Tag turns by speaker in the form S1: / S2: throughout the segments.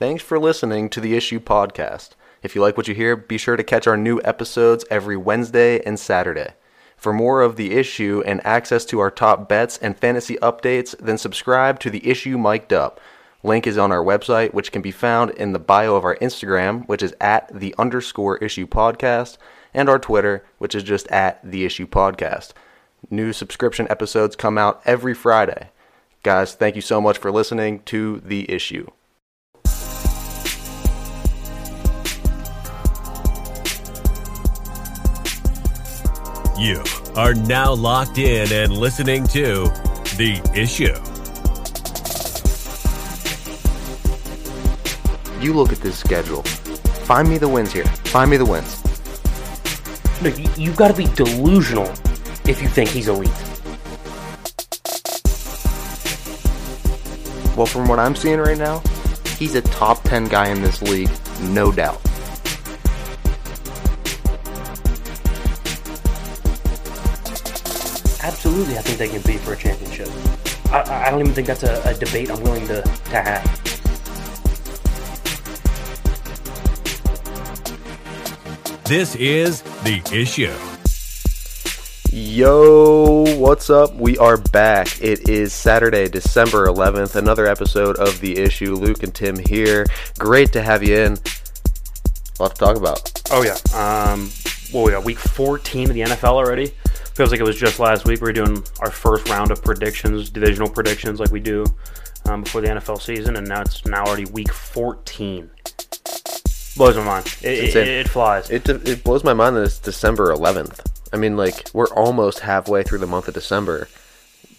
S1: Thanks for listening to the Issue Podcast. If you like what you hear, be sure to catch our new episodes every Wednesday and Saturday. For more of the issue and access to our top bets and fantasy updates, then subscribe to the issue mic'd up. Link is on our website, which can be found in the bio of our Instagram, which is at the underscore issue podcast, and our Twitter, which is just at the issue podcast. New subscription episodes come out every Friday. Guys, thank you so much for listening to The Issue.
S2: You are now locked in and listening to The Issue.
S1: You look at this schedule. Find me the wins here. Find me the wins.
S3: No, you, you've got to be delusional if you think he's elite.
S1: Well, from what I'm seeing right now, he's a top 10 guy in this league, no doubt.
S3: Absolutely, I think they can compete for a championship. I, I don't even think that's a, a debate I'm willing to, to have.
S2: This is The Issue.
S1: Yo, what's up? We are back. It is Saturday, December 11th. Another episode of The Issue. Luke and Tim here. Great to have you in. A lot to talk about.
S3: Oh yeah. Um, well, we got week 14 of the NFL already. Feels like it was just last week. We were doing our first round of predictions, divisional predictions, like we do um, before the NFL season, and now it's now already week 14. Blows my mind. It, it, it flies.
S1: It, it blows my mind that it's December 11th. I mean, like, we're almost halfway through the month of December.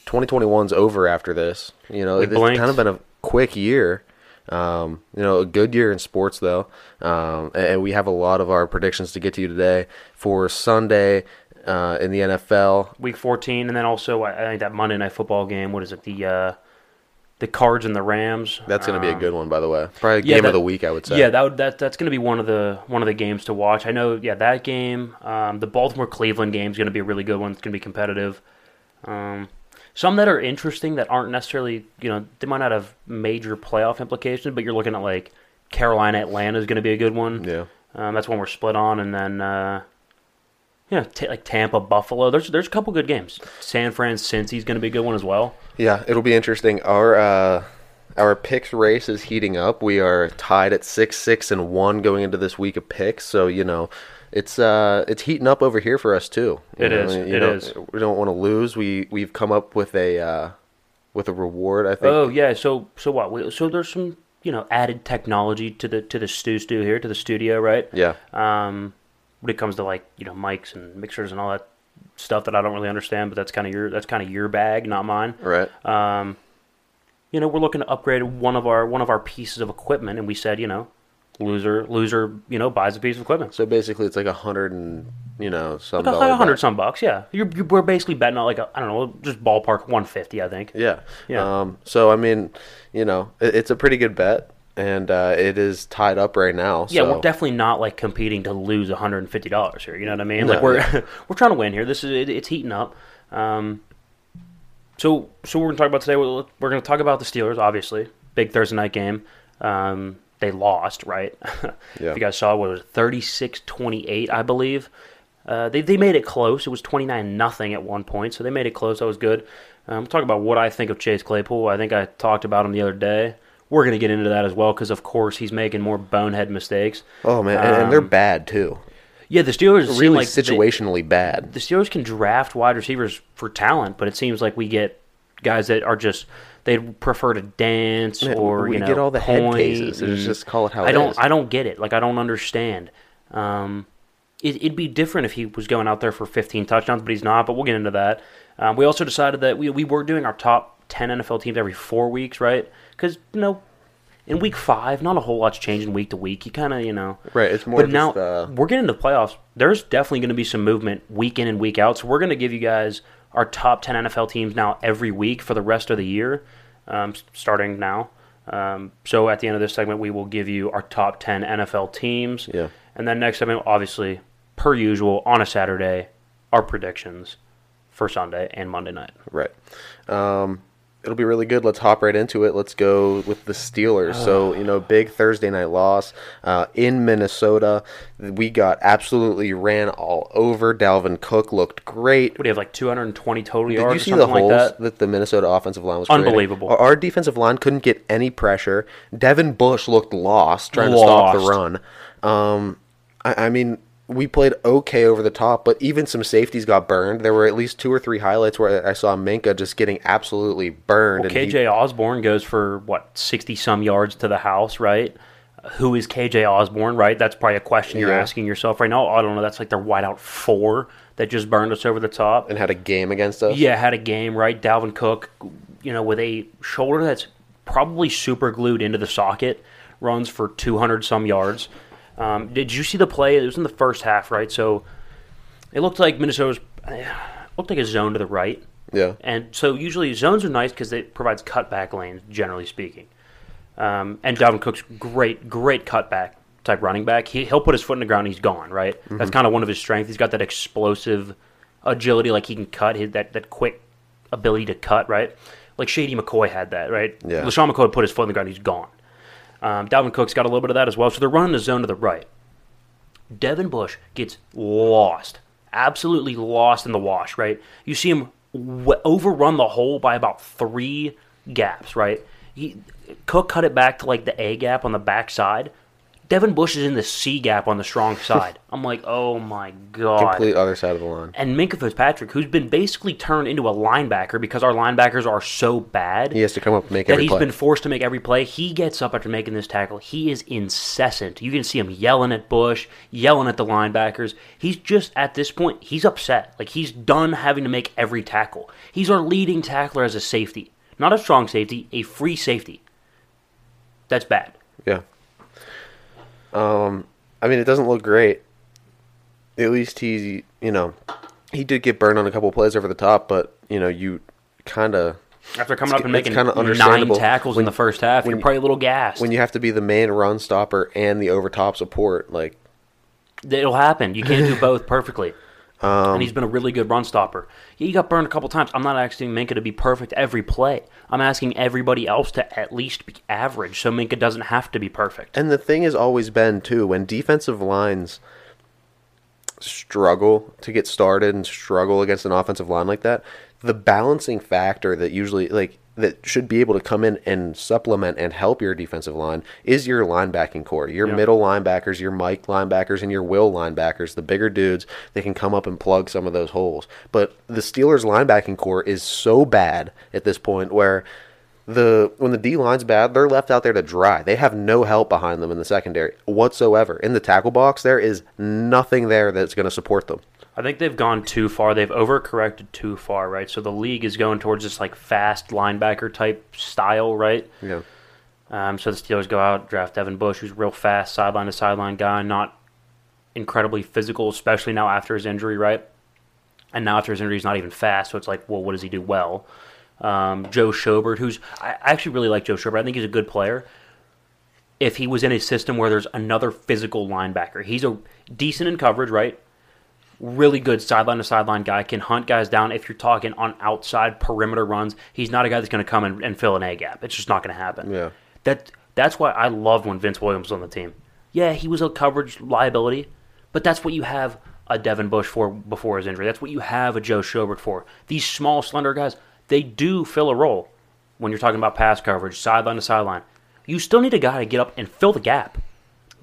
S1: 2021's over after this. You know,
S3: We
S1: it's
S3: blinked.
S1: kind of been a quick year. Um, you know, a good year in sports, though. Um, and we have a lot of our predictions to get to you today for Sunday uh, in the NFL.
S3: week 14, and then also I think that Monday night football game. What is it? The uh, the Cards and the Rams.
S1: That's going to be a
S3: Um,
S1: good one, by the way. Probably
S3: yeah,
S1: game
S3: that-
S1: of the week, I would say.
S3: Yeah, that would, that that's going to be one of the one of the games to watch. I know. Yeah, that game, um, the Baltimore Cleveland game is going to be a really good one. It's going to be competitive. Um, some that are interesting that aren't necessarily you know they might not have major playoff implications, but you're looking at like Carolina Atlanta is going to be a good one.
S1: Yeah.
S3: Um, that's one we're split on, and then uh, yeah, t- like Tampa Buffalo. There's there's a couple good games. San Fran Cincy's going to be a good one as well.
S1: Yeah, it'll be interesting. Our uh, our picks race is heating up. We are tied at six, six, and one going into this week of picks. So you know, it's uh, it's heating up over here for us too. You
S3: It
S1: know,
S3: is,
S1: You
S3: it
S1: know,
S3: is.
S1: We don't want to lose. We we've come up with a uh, with a reward. I think.
S3: Oh yeah, so so what? We- So there's some you know added technology to the to the stew stew here to the studio, right?
S1: Yeah.
S3: Um, when it comes to like you know mics and mixers and all that stuff that I don't really understand, but that's kind of your that's kind of your bag, not mine.
S1: Right.
S3: Um, you know, we're looking to upgrade one of our one of our pieces of equipment, and we said, you know, loser loser, you know, buys a piece of equipment.
S1: So basically, it's like a hundred and you know some
S3: Like a hundred some bucks, yeah. You're, you're we're basically betting on like a I don't know, just ballpark one fifty, I think.
S1: Yeah.
S3: Yeah.
S1: Um, so I mean, you know, it, it's a pretty good bet, and uh, it is tied up right now.
S3: Yeah,
S1: so.
S3: we're definitely not like competing to lose one hundred and fifty dollars here. You know what I mean?
S1: No,
S3: like we're
S1: yeah.
S3: we're trying to win here. This is it, it's heating up. Um, so so we're gonna talk about today. We're, we're gonna talk about the Steelers. Obviously, big Thursday night game. Um, they lost, right?
S1: Yeah.
S3: If you guys saw, what it was 36-28, I believe. Uh, they they made it close. It was twenty nine nothing at one point, so they made it close. That was good. Um, talk about what I think of Chase Claypool. I think I talked about him the other day. We're gonna get into that as well because, of course, he's making more bonehead mistakes.
S1: Oh man, and, and they're
S3: Um,
S1: bad too.
S3: Yeah, the Steelers seem
S1: Really
S3: like they-
S1: situationally bad.
S3: the Steelers can draft wide receivers for talent, but it seems like we get guys that are just they prefer to dance
S1: Man,
S3: or
S1: we
S3: you know
S1: get all the head cases.
S3: And-
S1: just call it how
S3: I
S1: it
S3: don't
S1: is.
S3: I don't get it. Like I don't understand. Um, it, it'd be different if he was going out there for 15 touchdowns, but he's not. But we'll get into that. Um, we also decided that we we were doing our top 10 NFL teams every four weeks, right? Because you know. In week five, not a whole lot's changing week to week. You kind of, you know,
S1: Right, it's more
S3: But now
S1: uh,
S3: we're getting to playoffs. There's definitely going to be some movement week in and week out. So we're going to give you guys our top 10 NFL teams now every week for the rest of the year, um, starting now. Um, so at the end of this segment, we will give you our top 10 NFL teams.
S1: Yeah.
S3: And then next segment, obviously, per usual, on a Saturday, our predictions for Sunday and Monday night.
S1: Right. Um, it'll be really good. Let's hop right into it. Let's go with the Steelers. so you know, big Thursday night loss uh, in Minnesota. We got absolutely ran all over. Dalvin Cook looked great.
S3: What do you have like 220 total
S1: Did
S3: yards
S1: you see the
S3: like
S1: holes
S3: that?
S1: that? the Minnesota offensive line was?
S3: Unbelievable.
S1: Our, our defensive line couldn't get any pressure. Devin Bush looked lost trying to stop the run. Um, I, I mean, we played okay over the top, but even some safeties got burned. There were at least two or three highlights where I saw Minkah just getting absolutely burned.
S3: Well,
S1: and he-
S3: KJ Osborn goes for what 60 some yards to the house, right? Who is KJ Osborn, right? That's probably a question you're
S1: Yeah.
S3: asking yourself right now. I don't know. That's like their wideout four that just burned us over the top.
S1: and had a game against us.
S3: Yeah, had a game, right? Dalvin Cook, you know, with a shoulder that's probably super glued into the socket, runs for 200 some yards. Um, did you see the play? It was in the first half, right? So it looked like Minnesota's eh, looked like a zone to the right.
S1: Yeah.
S3: And so usually zones are nice because it provides cutback lanes, generally speaking. Um, and Dalvin Cook's great, great cutback type running back. He, he'll put his foot in the ground, and he's gone. Right. That's kind of one of his strengths. He's got that explosive agility, like he can cut his that that quick ability to cut. Right. Like Shady McCoy had that. Right.
S1: Yeah.
S3: LeSean McCoy put his foot in the ground, he's gone. Um, Dalvin Cook's got a little bit of that as well. So they're running the zone to the right. Devin Bush gets lost, absolutely lost in the wash, right? You see him w- overrun the hole by about three gaps, right? He, Cook cut it back to like the A gap on the back side. Devin Bush is in the C gap on the strong side. I'm like, oh my god.
S1: Complete other side of the line.
S3: And Minkah Fitzpatrick, who's been basically turned into a linebacker because our linebackers are so bad
S1: He has to come up and make
S3: that
S1: every
S3: he's
S1: play.
S3: been forced to make every play. He gets up after making this tackle. He is incessant. You can see him yelling at Bush, yelling at the linebackers. He's just at this point, he's upset. Like he's done having to make every tackle. He's our leading tackler as a safety, not a strong safety, a free safety. That's bad.
S1: Yeah. Um, I mean, it doesn't look great. At least he, you know, he did get burned on a couple plays over the top, but you know, you kind of
S3: After coming up and making
S1: kinda
S3: nine
S1: understandable
S3: tackles in the first half,
S1: when
S3: you're probably a little gassed.
S1: when you have to be the main run stopper and the over top support, like
S3: It'll happen. You can't do both perfectly.
S1: Um,
S3: and he's been a really good run stopper. Yeah, he got burned a couple times. I'm not asking Minkah to be perfect every play. I'm asking everybody else to at least be average so Minkah doesn't have to be perfect.
S1: And the thing has always been too when defensive lines struggle to get started and struggle against an offensive line like that, the balancing factor that usually like that should be able to come in and supplement and help your defensive line is your linebacking corps. Your
S3: Yeah.
S1: middle linebackers, your Mike linebackers, and your Will linebackers, the bigger dudes, they can come up and plug some of those holes. But the Steelers linebacking corps is so bad at this point where the when the D line's bad, they're left out there to dry. They have no help behind them in the secondary whatsoever. In the tackle box, there is nothing there that's going to support them.
S3: I think they've gone too far. They've overcorrected too far, right? So the league is going towards this like fast linebacker type style, right?
S1: Yeah.
S3: Um, so the Steelers go out, draft Devin Bush, who's real fast, sideline to sideline guy, not incredibly physical, especially now after his injury, right? And now after his injury, he's not even fast. So it's like, well, what does he do well? Um, Joe Schobert, who's I I actually really like Joe Schobert. I think he's a good player. If he was in a system where there's another physical linebacker, he's a decent in coverage, right? Really good sideline to sideline guy, can hunt guys down. If you're talking on outside perimeter runs, he's not a guy that's going to come and, and fill an A gap. It's just not going to happen.
S1: Yeah.
S3: That that's why I love when Vince Williams was on the team. Yeah, he was a coverage liability, but that's what you have a Devin Bush for before his injury. That's what you have a Joe Schobert for. These small, slender guys, they do fill a role when you're talking about pass coverage, sideline to sideline. You still need a guy to get up and fill the gap.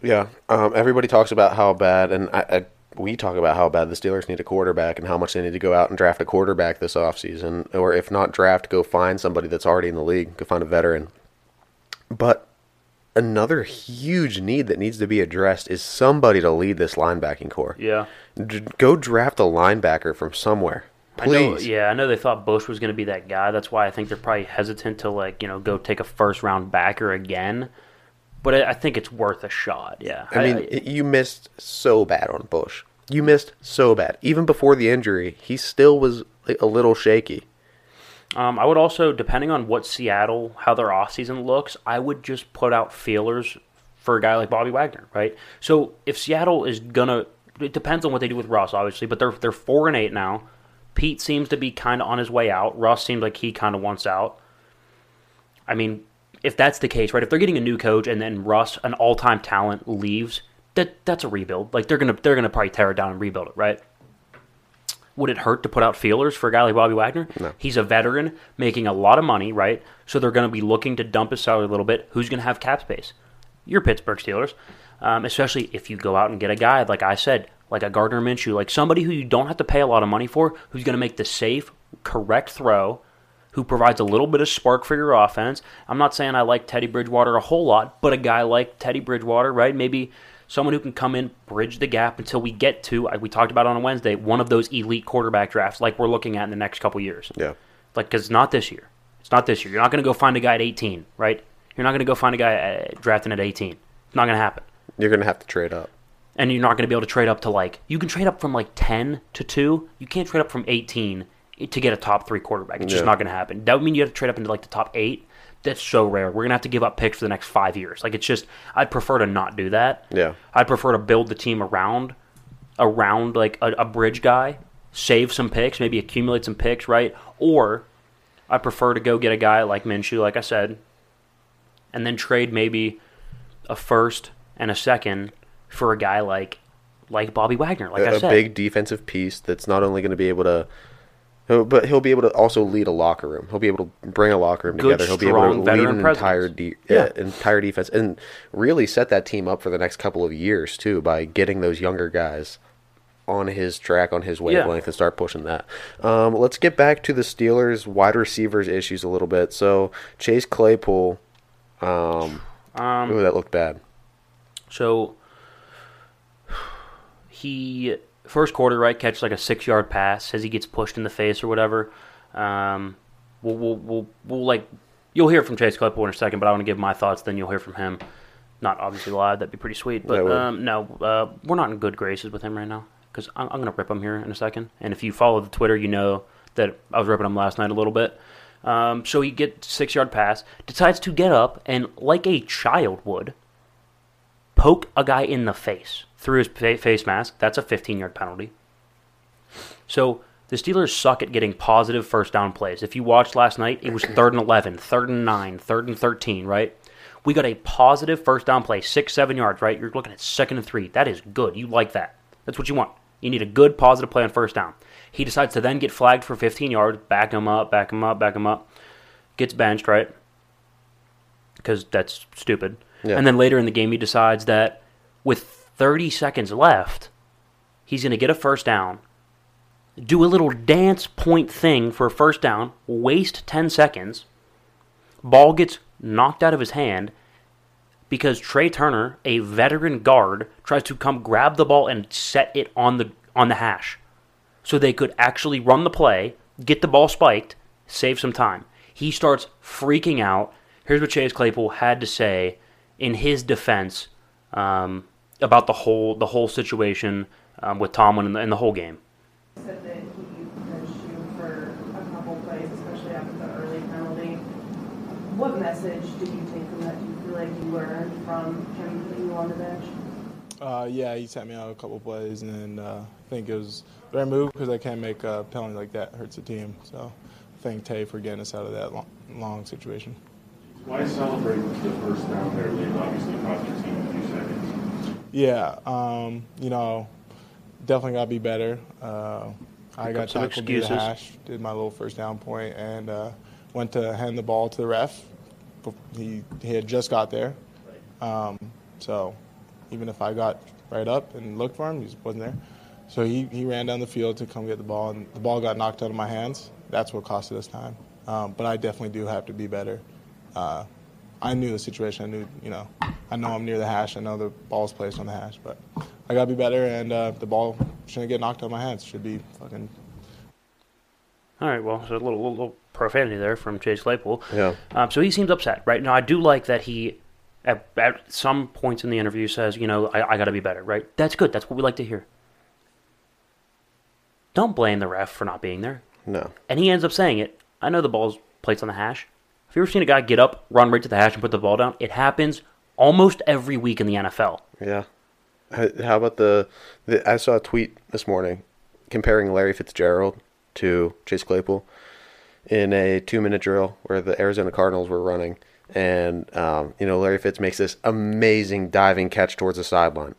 S1: Yeah. Um, everybody talks about how bad, and I, I, we talk about how bad the Steelers need a quarterback and how much they need to go out and draft a quarterback this offseason. Or if not draft, go find somebody that's already in the league, go find a veteran. But another huge need that needs to be addressed is somebody to lead this linebacking corps.
S3: Yeah.
S1: D- go draft a linebacker from somewhere.
S3: I know,
S1: Please.
S3: yeah, I know they thought Bush was going to be that guy. That's why I think they're probably hesitant to like you know go take a first round backer again. But I, I think it's worth a shot. Yeah,
S1: I mean, i you missed so bad on Bush. You missed so bad. Even before the injury, he still was a little shaky.
S3: Um, I would also, depending on what Seattle, how their offseason looks, I would just put out feelers for a guy like Bobby Wagner, right? So if Seattle is gonna, it depends on what they do with Russ, obviously, but they're they're four and eight now. Pete seems to be kind of on his way out. Russ seems like he kind of wants out. I mean, if that's the case, right? If they're getting a new coach and then Russ, an all-time talent, leaves, that that's a rebuild. Like they're gonna they're gonna probably tear it down and rebuild it, right? Would it hurt to put out feelers for a guy like Bobby Wagner?
S1: No.
S3: He's a veteran making a lot of money, right? So they're going to be looking to dump his salary a little bit. Who's going to have cap space? Your Pittsburgh Steelers, um, especially if you go out and get a guy like I said, like a Gardner Minshew, like somebody who you don't have to pay a lot of money for, who's going to make the safe, correct throw, who provides a little bit of spark for your offense. I'm not saying I like Teddy Bridgewater a whole lot, but a guy like Teddy Bridgewater, right? Maybe someone who can come in, bridge the gap until we get to, like we talked about on a Wednesday, one of those elite quarterback drafts like we're looking at in the next couple years.
S1: Yeah.
S3: Like, because it's not this year. It's not this year. You're not going to go find a guy at 18, right? You're not going to go find a guy uh, drafting at 18. It's not going to happen.
S1: You're going to have to trade up.
S3: And you're not going to be able to trade up to like, you can trade up from like 10 to 2. You can't trade up from 18 to get a top three quarterback. It's just not going to happen. That would mean you have to trade up into like the top eight. That's so rare. We're going to have to give up picks for the next five years. Like, it's just, I'd prefer to not do that.
S1: Yeah.
S3: I'd prefer to build the team around around like a, a bridge guy, save some picks, maybe accumulate some picks, right? Or I prefer to go get a guy like Minshew, like I said, and then trade maybe a first and a second for a guy like like Bobby Wagner, like I
S1: a, a
S3: said.
S1: A big defensive piece that's not only going to be able to, he'll- but he'll be able to also lead a locker room. He'll be able to bring a locker room
S3: Good,
S1: together. He'll be able to lead an
S3: presence.
S1: entire de-
S3: Yeah.
S1: yeah. entire defense and really set that team up for the next couple of years too by getting those younger guys on his track, on his wavelength, and start pushing that. Um, let's get back to the Steelers wide receivers issues a little bit. So Chase Claypool, um,
S3: um,
S1: ooh, that looked bad.
S3: So he first quarter right catch like a six yard pass, says he gets pushed in the face or whatever. Um, we'll, we'll we'll we'll like you'll hear from Chase Claypool in a second, but I want to give my thoughts. Then you'll hear from him. Not obviously live. That'd be pretty sweet. But
S1: would.
S3: um, no, uh, we're not in good graces with him right now because I'm, I'm gonna rip him here in a second. And if you follow the Twitter, you know that I was ripping him last night a little bit. Um, so he gets six yard pass, decides to get up and like a child would poke a guy in the face through his face mask, that's a 15 yard penalty. So the Steelers suck at getting positive first down plays. If you watched last night, it was third and 11, third and 9, third and 13, right? We got a positive first down play, six, seven yards, right? You're looking at second and three. That is good. You like that. That's what you want. You need a good positive play on first down. He decides to then get flagged for 15 yards, back him up, back him up, back him up. Gets benched, right? Because that's stupid.
S1: Yeah.
S3: And then later in the game, he decides that with 30 seconds left, he's going to get a first down, do a little dance point thing for a first down, waste 10 seconds. Ball gets knocked out of his hand because Trai Turner, a veteran guard, tries to come grab the ball and set it on the on the hash. So they could actually run the play, get the ball spiked, save some time. He starts freaking out. Here's what Chase Claypool had to say in his defense um, about the whole the whole situation um, with Tomlin and the, and the whole game.
S4: said that he benched you for a couple plays, especially after the early penalty. What message did you take from that? Do you feel like you learned from him putting you on the bench?
S5: Uh, yeah, he sent me out a couple plays, and uh, I think it was the right move because I can't make a penalty like that. Hurts the team. So thank Tay for getting us out of that long, long situation.
S6: Why celebrate the first down there? They obviously cost your team a few seconds.
S5: Yeah, um, you know, definitely got to be better. Uh, I got
S3: some
S5: tackled near the
S3: excuses.
S5: hash, did my little first down point, and uh, went to hand the ball to the ref. He, he had just got there. Um, so even if I got right up and looked for him, he just wasn't there. So he, he ran down the field to come get the ball, and the ball got knocked out of my hands. That's what costed us time. Um, but I definitely do have to be better. Uh, I knew the situation. I knew, you know, I know I'm near the hash. I know the ball's placed on the hash, but I got to be better, and uh, the ball shouldn't get knocked out of my hands. Should be fucking
S3: All right, well, so a little, little, little profanity there from Chase Claypool.
S1: Yeah.
S3: Um, so he seems upset, right? Now, I do like that he, at, at some points in the interview, says, you know, I, I got to be better, right? That's good. That's what we like to hear. Don't blame the ref for not being there.
S1: No.
S3: And he ends up saying it. I know the ball's placed on the hash. Have you ever seen a guy get up, run right to the hash, and put the ball down? It happens almost every week in the NFL.
S1: Yeah. How about the, the? I saw a tweet this morning comparing Larry Fitzgerald to Chase Claypool, in a two minute drill where the Arizona Cardinals were running. And, um, you know, Larry Fitz makes this amazing diving catch towards the sideline.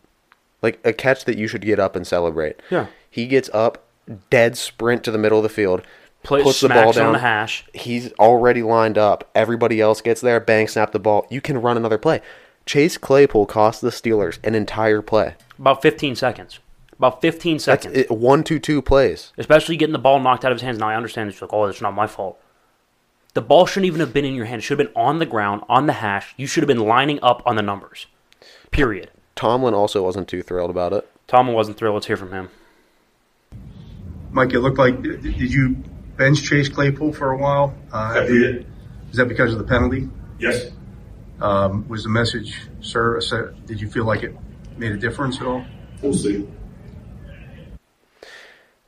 S1: Like a catch that you should get up and celebrate.
S3: Yeah.
S1: He gets up, dead sprint to the middle of the field,
S3: Play,
S1: puts the ball down.
S3: the hash.
S1: He's already lined up. Everybody else gets there, bang, snap the ball. You can run another play. Chase Claypool cost the Steelers an entire play.
S3: About 15 seconds. About 15 seconds.
S1: That's
S3: seconds.
S1: it, one, two, two plays.
S3: Especially getting the ball knocked out of his hands. Now I understand it's like, oh, it's not my fault. The ball shouldn't even have been in your hand. It should have been on the ground, on the hash. You should have been lining up on the numbers. Period.
S1: Tomlin also wasn't too thrilled about it.
S3: Tomlin wasn't thrilled. Let's hear from him.
S7: Mike, it looked like, did did you bench Chase Claypool for a while? Uh,
S6: I did.
S7: Is that because of the penalty?
S6: Yes.
S7: Um, was the message, sir, so did you feel like it made a difference at all?
S6: We'll see.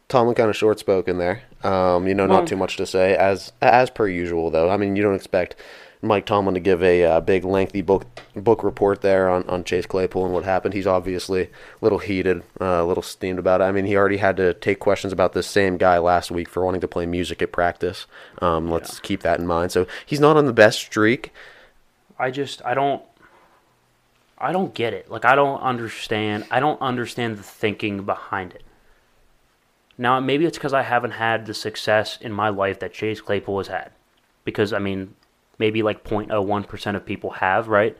S1: Tomlin kind of short spoken there. Um, you know, not too much to say as as per usual though. I mean, you don't expect Mike Tomlin to give a uh, big lengthy book book report there on, on Chase Claypool and what happened. He's obviously a little heated, uh, a little steamed about it. I mean, he already had to take questions about this same guy last week for wanting to play music at practice. Um, let's keep that in mind. So he's not on the best streak.
S3: I just I don't I don't get it. Like I don't understand. I don't understand the thinking behind it. Now maybe it's because I haven't had the success in my life that Chase Claypool has had. Because I mean, maybe like 0.01 percent of people have, right?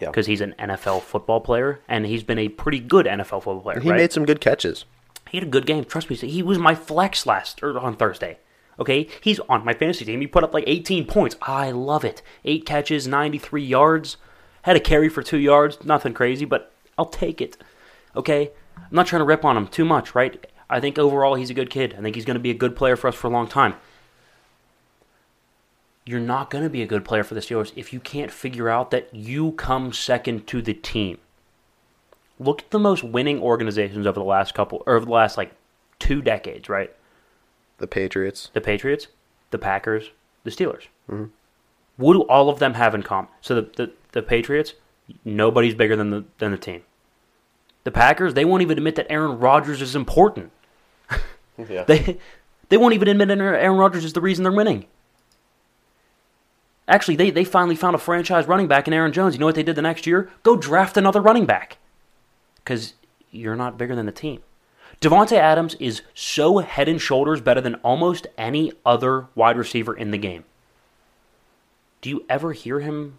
S1: Yeah.
S3: Because he's an NFL football player, and he's been a pretty good NFL football player.
S1: He
S3: right?
S1: made some good catches.
S3: He had a good game. Trust me, he was my flex last or on Thursday. Okay, he's on my fantasy team. He put up like 18 points. I love it. Eight catches, 93 yards. Had a carry for two yards. Nothing crazy, but I'll take it. Okay, I'm not trying to rip on him too much, right? I think overall he's a good kid. I think he's going to be a good player for us for a long time. You're not going to be a good player for the Steelers if you can't figure out that you come second to the team look at the most winning organizations over the last couple or over the last like two decades, right?
S1: The Patriots.
S3: The Patriots, the Packers, the Steelers. Mm-hmm. What do all of them have in common? So the, the the Patriots, nobody's bigger than the than the team. The Packers, they won't even admit that Aaron Rodgers is important.
S1: Yeah.
S3: They they won't even admit that Aaron Rodgers is the reason they're winning. Actually, they, they finally found a franchise running back in Aaron Jones. You know what they did the next year? Go draft another running back. Because you're not bigger than the team. Davante Adams is so head and shoulders better than almost any other wide receiver in the game. Do you ever hear him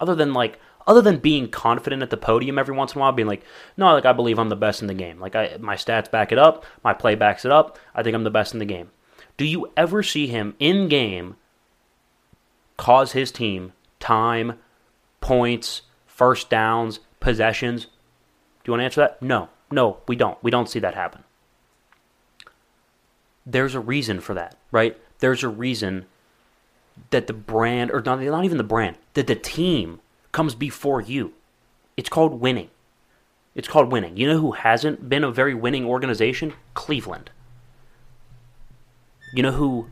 S3: other than like other than being confident at the podium every once in a while, being like, no, like I believe I'm the best in the game. Like I, my stats back it up, my play backs it up. I think I'm the best in the game. Do you ever see him in game cause his team time, points, first downs, possessions? Do you want to answer that? No, no, we don't. We don't see that happen. There's a reason for that, right? There's a reason that the brand, or not, not even the brand, that the team comes before you. It's called winning. It's called winning. You know who hasn't been a very winning organization? Cleveland. You know who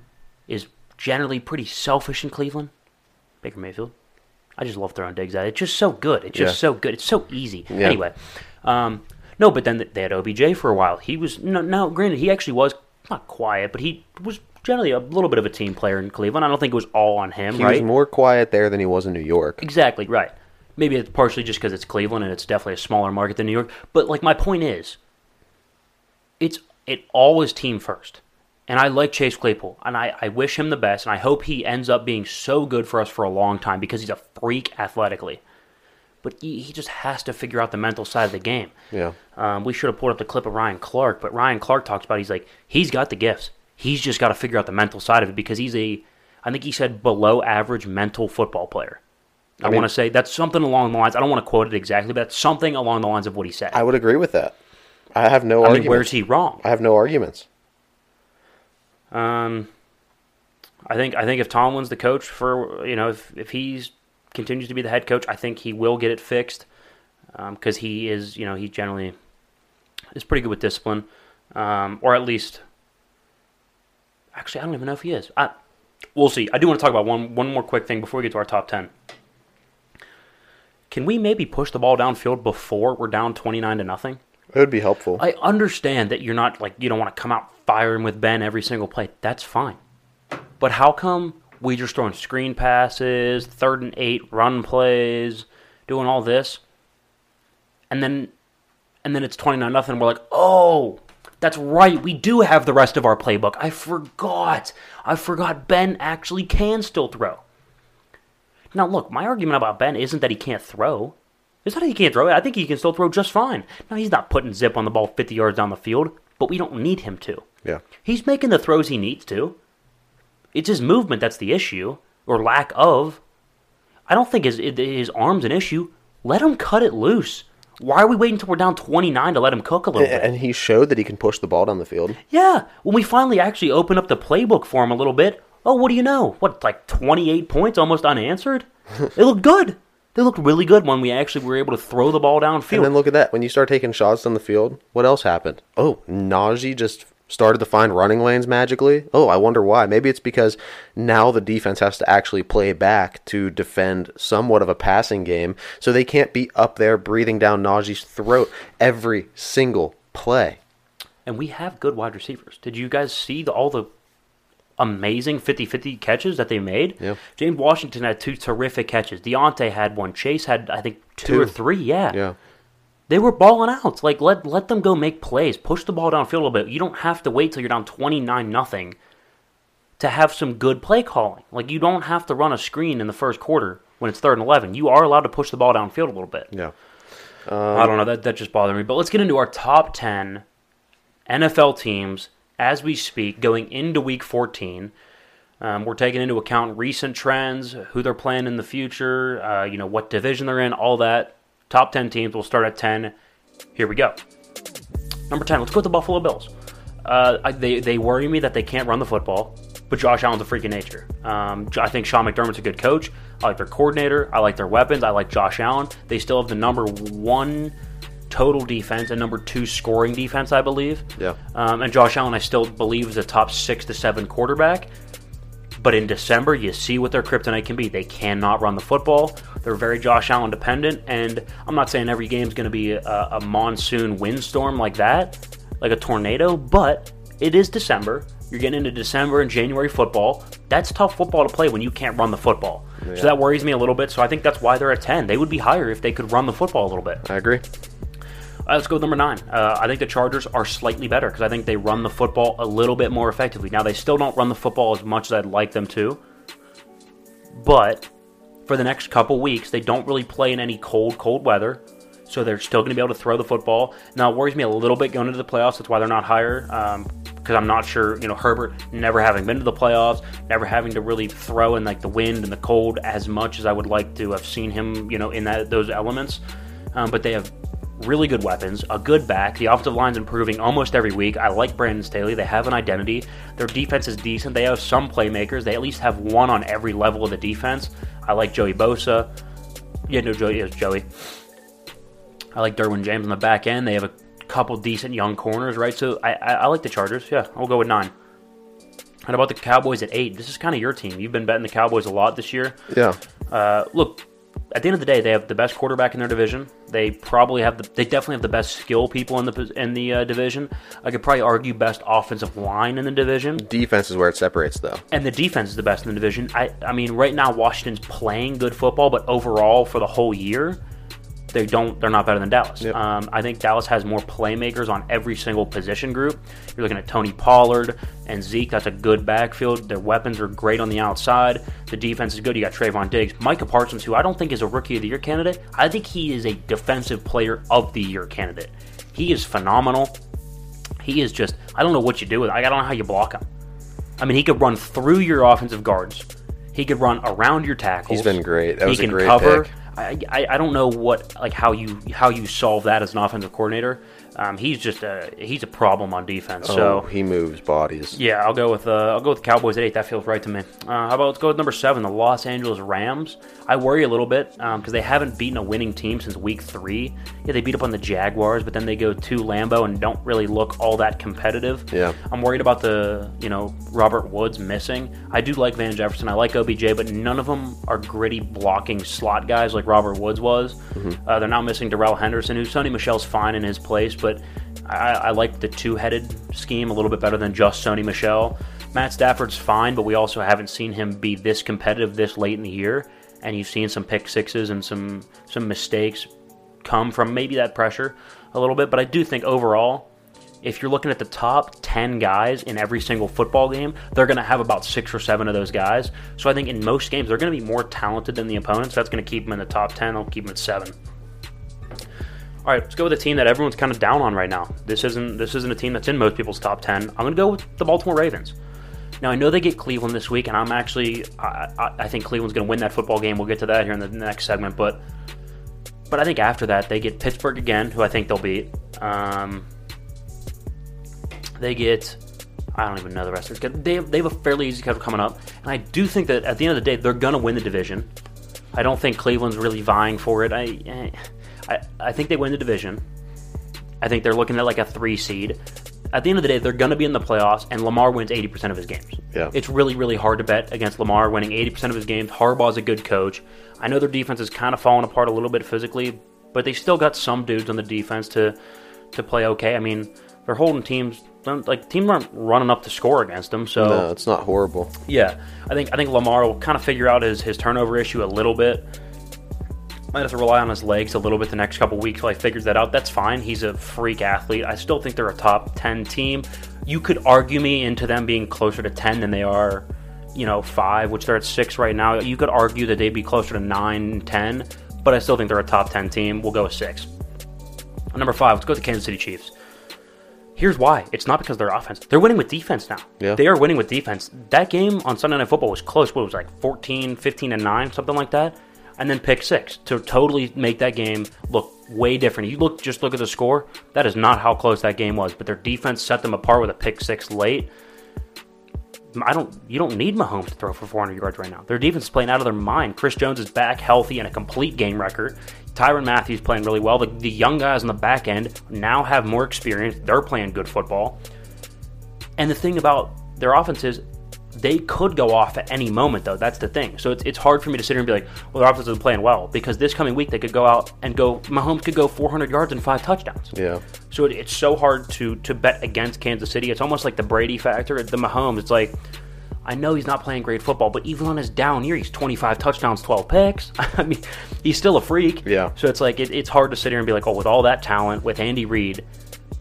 S3: is generally pretty selfish in Cleveland? Baker Mayfield. I just love throwing digs at it. It's just so good. It's just
S1: Yeah.
S3: so good. It's so easy.
S1: Yeah.
S3: Anyway, um, no, but then they had OBJ for a while. He was no, no, granted, he actually was not quiet, but he was generally a little bit of a team player in Cleveland. I don't think it was all on him,
S1: He
S3: right?
S1: was more quiet there than he was in New York.
S3: Exactly right. Maybe it's partially just because it's Cleveland and it's definitely a smaller market than New York. But like my point is, it's it always team first. And I like Chase Claypool, and I, I wish him the best, and I hope he ends up being so good for us for a long time because he's a freak athletically. But he, he just has to figure out the mental side of the game.
S1: Yeah.
S3: Um, we should have pulled up the clip of Ryan Clark, but Ryan Clark talks about he's like he's got the gifts. He's just got to figure out the mental side of it because he's a, I think he said below average mental football player. I,
S1: mean-
S3: want to say that's something along the lines. I don't want to quote it exactly, but that's something along the lines of what he said.
S1: I would agree with that. I have no
S3: I
S1: arguments.
S3: mean, where's he wrong?
S1: I have no arguments.
S3: Um, I think I think if Tomlin's the coach for you know if if he's continues to be the head coach, I think he will get it fixed because he is you know he generally is pretty good with discipline, um, or at least actually I don't even know if he is. I, we'll see. I do want to talk about one one more quick thing before we get to our top ten. Can we maybe push the ball downfield before we're down twenty nine to nothing?
S1: It would be helpful.
S3: I understand that you're not like you don't want to come out firing with Ben every single play. That's fine. But how come we just throwing screen passes, third and eight run plays, doing all this, and then and then it's twenty nine nothing. And we're like, oh, that's right. We do have the rest of our playbook. I forgot. I forgot Ben actually can still throw. Now, look, my argument about Ben isn't that he can't throw. It's not that he can't throw. I think he can still throw just fine. Now, he's not putting zip on the ball 50 yards down the field, but we don't need him to.
S1: Yeah.
S3: He's making the throws he needs to. It's his movement that's the issue, or lack of. I don't think his his arm's an issue. Let him cut it loose. Why are we waiting until we're down 29 to let him cook a little bit?
S1: And he showed that he can push the ball down the field.
S3: Yeah, when we finally actually open up the playbook for him a little bit, oh, what do you know? What, like 28 points almost unanswered? they looked good. They looked really good when we actually were able to throw the ball downfield.
S1: And then look at that. When you start taking shots down the field, what else happened? Oh, Najee just started to find running lanes magically. Oh, I wonder why. Maybe it's because now the defense has to actually play back to defend somewhat of a passing game, so they can't be up there breathing down Najee's throat every single play.
S3: and we have good wide receivers. Did you guys see the, all the amazing 50-50 catches that they made?
S1: Yeah.
S3: James Washington had two terrific catches. Diontae had one. Chase had, I think, two, or three. Yeah.
S1: Yeah.
S3: They were balling out. Like let let them go make plays. Push the ball downfield a little bit. You don't have to wait till you're down twenty nine nothing to have some good play calling. Like you don't have to run a screen in the first quarter when it's third and eleven. You are allowed to push the ball downfield a little bit.
S1: Yeah.
S3: I don't know. That that just bothered me. But let's get into our top ten NFL teams as we speak, going into Week 14. Um, we're taking into account recent trends, who they're playing in the future, uh, you know what division they're in, all that. Top ten teams. We'll start at ten. Here we go. Number ten. Let's go with the Buffalo Bills. Uh, I, they they worry me that they can't run the football, but Josh Allen's a freak of nature. Um, I think Sean McDermott's a good coach. I like their coordinator. I like their weapons. I like Josh Allen. They still have the number one total defense and number two scoring defense, I believe.
S1: Yeah.
S3: Um, and Josh Allen, I still believe, is a top six to seven quarterback. But in December, you see what their kryptonite can be. They cannot run the football. They're very Josh Allen dependent. And I'm not saying every game's going to be a, a monsoon windstorm like that, like a tornado, but it is December. You're getting into December and January football. That's tough football to play when you can't run the football. So that worries me a little bit. So I think that's why they're at 10. They would be higher if they could run the football a little bit.
S1: I agree.
S3: Let's go with number nine. Uh, I think the Chargers are slightly better because I think they run the football a little bit more effectively. Now, they still don't run the football as much as I'd like them to, but for the next couple weeks, they don't really play in any cold, cold weather, so they're still going to be able to throw the football. Now, it worries me a little bit going into the playoffs. That's why they're not higher because I'm not sure. You know, Herbert never having been to the playoffs, never having to really throw in like the wind and the cold as much as I would like to have seen him. You know, in that those elements. Um, but they have really good weapons, a good back. The offensive line's improving almost every week. I like Brandon Staley. They have an identity. Their defense is decent. They have some playmakers. They at least have one on every level of the defense. I like Joey Bosa. Yeah, no, Joey is Joey. I like Derwin James on the back end. They have a couple decent young corners, right? So I, I, I like the Chargers. Yeah, I'll go with nine. And about the Cowboys at eight? This is kind of your team. You've been betting the Cowboys a lot this year.
S1: Yeah.
S3: Uh, look, at the end of the day, they have the best quarterback in their division. They probably have the, they definitely have the best skill people in the in the uh, division. I could probably argue best offensive line in the division,
S1: Defense is where it separates, though.
S3: and the defense is the best in the division. I I mean, right now Washington's playing good football, but overall for the whole year, they don't they're not better than Dallas.
S1: Yep.
S3: Um, I think Dallas has more playmakers on every single position group. You're looking at Tony Pollard and Zeke. That's a good backfield. Their weapons are great on the outside. The defense is good. You got Trevon Diggs, Micah Parsons, who I don't think is a Rookie of the Year candidate. I think he is a Defensive Player of the Year candidate. He is phenomenal. He is just I don't know what you do with. I don't know how you block him. I mean, he could run through your offensive guards. He could run around your tackles.
S1: He's been great. That
S3: he
S1: was a great
S3: cover.
S1: pick.
S3: I, I, don't know what like how you how you solve that as an offensive coordinator. Um, he's just a he's a problem on defense.
S1: Oh,
S3: So
S1: he moves bodies.
S3: yeah, I'll go with uh, I'll go with Cowboys at eight. That feels right to me. Uh, how about let's go with number seven, the Los Angeles Rams. I worry a little bit because they haven't beaten a winning team since Week Three. Yeah, they beat up on the Jaguars, but then they go to Lambeau and don't really look all that competitive.
S1: Yeah.
S3: I'm worried about the you know Robert Woods missing. I do like Van Jefferson. I like OBJ, but none of them are gritty blocking slot guys like Robert Woods was. Uh, they're now missing Darrell Henderson, who Sony Michel's fine in his place, but I, I like the two-headed scheme a little bit better than just Sony Michel. Matt Stafford's fine, but we also haven't seen him be this competitive this late in the year. And you've seen some pick sixes and some some mistakes come from maybe that pressure a little bit. But I do think overall, if you're looking at the top 10 guys in every single football game, they're going to have about six or seven of those guys. So I think in most games, they're going to be more talented than the opponents. That's going to keep them in the top 10. They'll keep them at seven. All right, let's go with a team that everyone's kind of down on right now. This isn't this isn't a team that's in most people's top 10. I'm going to go with the Baltimore Ravens. Now I know they get Cleveland this week, and I'm actually I, I, think Cleveland's going to win that football game. We'll get to that here in the next segment, but but I think after that they get Pittsburgh again, who I think they'll beat. Um, they get I don't even know the rest of it. They have, they have a fairly easy schedule coming up, and I do think that at the end of the day they're going to win the division. I don't think Cleveland's really vying for it. I, I I think they win the division. I think they're looking at like a three seed. At the end of the day, they're going to be in the playoffs, and Lamar wins 80% of his games.
S1: Yeah.
S3: It's really, really hard to bet against Lamar winning 80% of his games. Harbaugh's a good coach. I know their defense is kind of falling apart a little bit physically, but they still got some dudes on the defense to to play okay. I mean, they're holding teams like teams aren't running up to score against them. So
S1: No, it's not horrible.
S3: yeah, I think I think Lamar will kind of figure out his his turnover issue a little bit. Might have to rely on his legs a little bit the next couple weeks while I figures that out. That's fine. He's a freak athlete. I still think they're a top ten team. You could argue me into them being closer to ten than they are, you know, five, which they're at six right now. You could argue that they'd be closer to nine, ten, but I still think they're a top ten team. We'll go with six. Number five, let's go to the Kansas City Chiefs. Here's why. It's not because of their offense. They're winning with defense now.
S1: Yeah.
S3: They are winning with defense. That game on Sunday Night Football was close. What it was like 14, 15, and 9, something like that. And then pick six to totally make that game look way different. You look just look at the score. That is not how close that game was. But their defense set them apart with a pick six late. I don't. You don't need Mahomes to throw for 400 yards right now. Their defense is playing out of their mind. Chris Jones is back healthy and a complete game record. Tyrann Mathieu's playing really well. The, the young guys on the back end now have more experience. They're playing good football. And the thing about their offense is they could go off at any moment, though. That's the thing. So it's, it's hard for me to sit here and be like, well, their offense is playing well because this coming week they could go out and go. Mahomes could go 400 yards and five touchdowns.
S1: Yeah.
S3: So it, it's so hard to to bet against Kansas City. It's almost like the Brady factor. The Mahomes. It's like I know he's not playing great football, but even on his down year, he's 25 touchdowns, 12 picks. I mean, he's still a freak.
S1: Yeah.
S3: So it's like it, it's hard to sit here and be like, oh, with all that talent, with Andy Reid,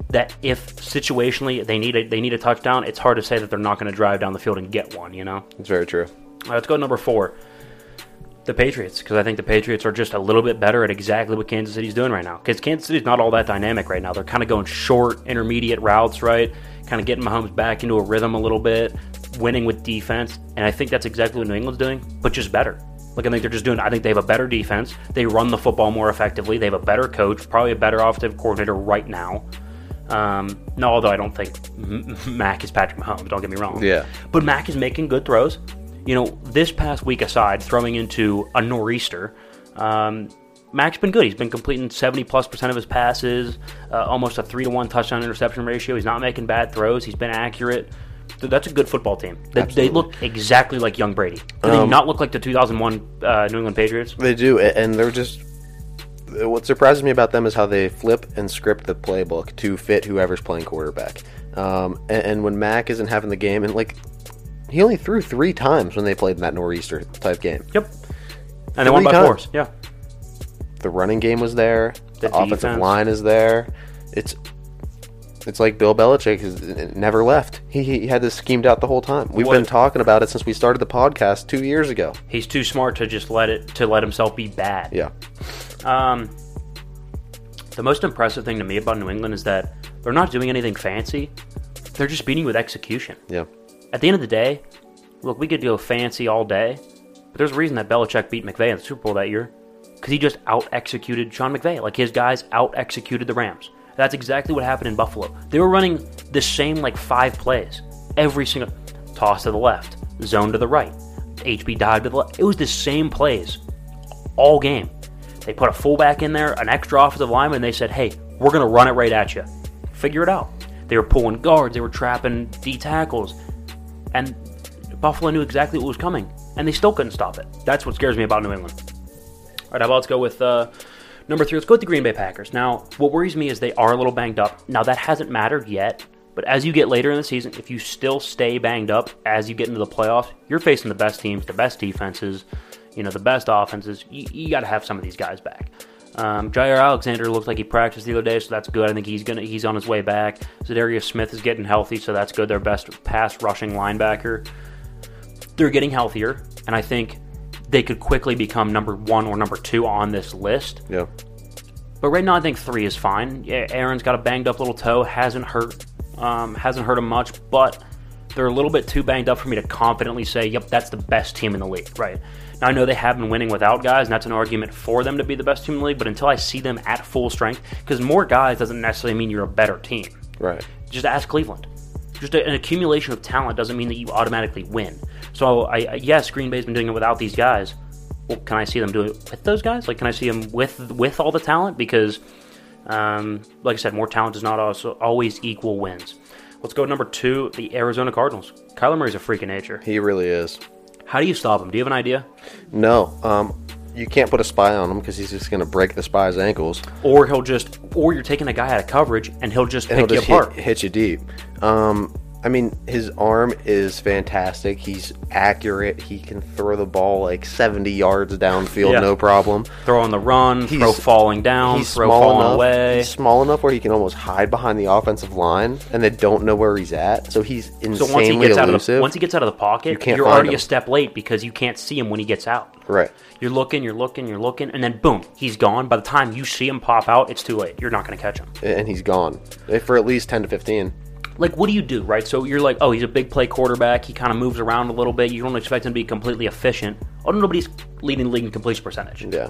S3: that if situationally they need a, they need a touchdown, it's hard to say that they're not going to drive down the field and get one. You know.
S1: It's very true.
S3: All right, let's go to number four. The Patriots, because I think the Patriots are just a little bit better at exactly what Kansas City's doing right now. Because Kansas City's not all that dynamic right now. They're kind of going short, intermediate routes, right? Kind of getting Mahomes back into a rhythm a little bit, winning with defense. And I think that's exactly what New England's doing, but just better. Like, I think they're just doing, I think they have a better defense. They run the football more effectively. They have a better coach, probably a better offensive coordinator right now. Um, no, although I don't think Mac is Patrick Mahomes, don't get me wrong.
S1: Yeah.
S3: But Mac is making good throws. You know, this past week aside, throwing into a nor'easter, um, Mac's been good. He's been completing 70 plus percent of his passes, uh, almost a 3 to 1 touchdown interception ratio. He's not making bad throws. He's been accurate. That's a good football team. They, they look exactly like young Brady. Do they
S1: Um,
S3: not look like the 2001 uh, New England Patriots?
S1: They do, and they're just. What surprises me about them is how they flip and script the playbook to fit whoever's playing quarterback. Um, and, and when Mac isn't having the game, and like he only threw three times when they played in that nor'easter type game.
S3: Yep. And they won by
S1: times.
S3: fours. Yeah.
S1: The running game was there. The,
S3: The
S1: offensive
S3: defense.
S1: line is there. It's it's like Bill Belichick has never left. He, he had this schemed out the whole time. We've
S3: What-
S1: been talking about it since we started the podcast two years ago.
S3: He's too smart to just let it to let himself be bad.
S1: Yeah,
S3: Um, the most impressive thing to me about New England is that they're not doing anything fancy. They're just beating with execution.
S1: yeah,
S3: At the end of the day, look, we could go fancy all day, but there's a reason that Belichick beat McVay in the Super Bowl that year because he just out executed Sean McVay. Like his guys out executed the Rams. That's exactly what happened in Buffalo. They were running the same like five plays every single toss to the left, zone to the right, HB dive to the left. It was the same plays all game. They put a fullback in there, an extra offensive lineman, and they said, "Hey, we're gonna run it right at you. Figure it out." They were pulling guards, they were trapping D tackles, and Buffalo knew exactly what was coming, and they still couldn't stop it. That's what scares me about New England. All right, how about let's go with uh, number three. Let's go with the Green Bay Packers. Now, what worries me is they are a little banged up. Now, that hasn't mattered yet, But as you get later in the season, if you still stay banged up as you get into the playoffs, you're facing the best teams, the best defenses, you know, the best offenses. You, you got to have some of these guys back. Um, Jaire Alexander looked like he practiced the other day, so that's good. I think he's gonna he's on his way back. Za'Darius Smith is getting healthy, so that's good. Their best pass rushing linebacker. They're getting healthier, and I think they could quickly become number one or number two on this list.
S1: Yeah.
S3: But right now, I think three is fine. Yeah, Aaron's got a banged up little toe, hasn't hurt, um, hasn't hurt him much, but they're a little bit too banged up for me to confidently say, "Yep, that's the best team in the league." Right now, I know they have been winning without guys, and that's an argument for them to be the best team in the league. But until I see them at full strength, because more guys doesn't necessarily mean you're a better team.
S1: Right.
S3: Just ask Cleveland. Just a, an accumulation of talent doesn't mean that you automatically win. So, I, I yes, Green Bay's been doing it without these guys. Well, can I see them do it with those guys? Like, can I see them with with all the talent? Because, um, like I said, more talent does not also always equal wins. Let's go to number two, the Arizona Cardinals. Kyler Murray's a freak of nature.
S1: He really is.
S3: How do you stop him? Do you have an idea?
S1: No, um, you can't put a spy on him because he's just going to break the spy's ankles
S3: Or he'll just, or you're taking a guy out of coverage and he'll just
S1: and
S3: pick
S1: he'll
S3: you
S1: just
S3: apart.
S1: hit, hit you deep. Um, I mean, his arm is fantastic. He's accurate. He can throw the ball like 70 yards downfield,
S3: Yeah.
S1: no problem.
S3: Throw on the run, throw
S1: He's-
S3: falling down,
S1: He's
S3: throw
S1: small
S3: falling
S1: enough.
S3: away.
S1: He's small enough where he can almost hide behind the offensive line, and they don't know where he's at. So he's insanely
S3: So once he gets out of the once he gets out of the pocket,
S1: you
S3: you're already
S1: him.
S3: a step late because you can't see him when he gets out.
S1: right.
S3: You're looking, you're looking, you're looking, and then boom, he's gone. By the time you see him pop out, it's too late. You're not going to catch him.
S1: And he's gone for at least 10 to 15.
S3: Like, what do you do, right? So you're like, oh, he's a big play quarterback. He kind of moves around a little bit. You don't expect him to be completely efficient. Oh, nobody's leading the league in completion percentage.
S1: Yeah.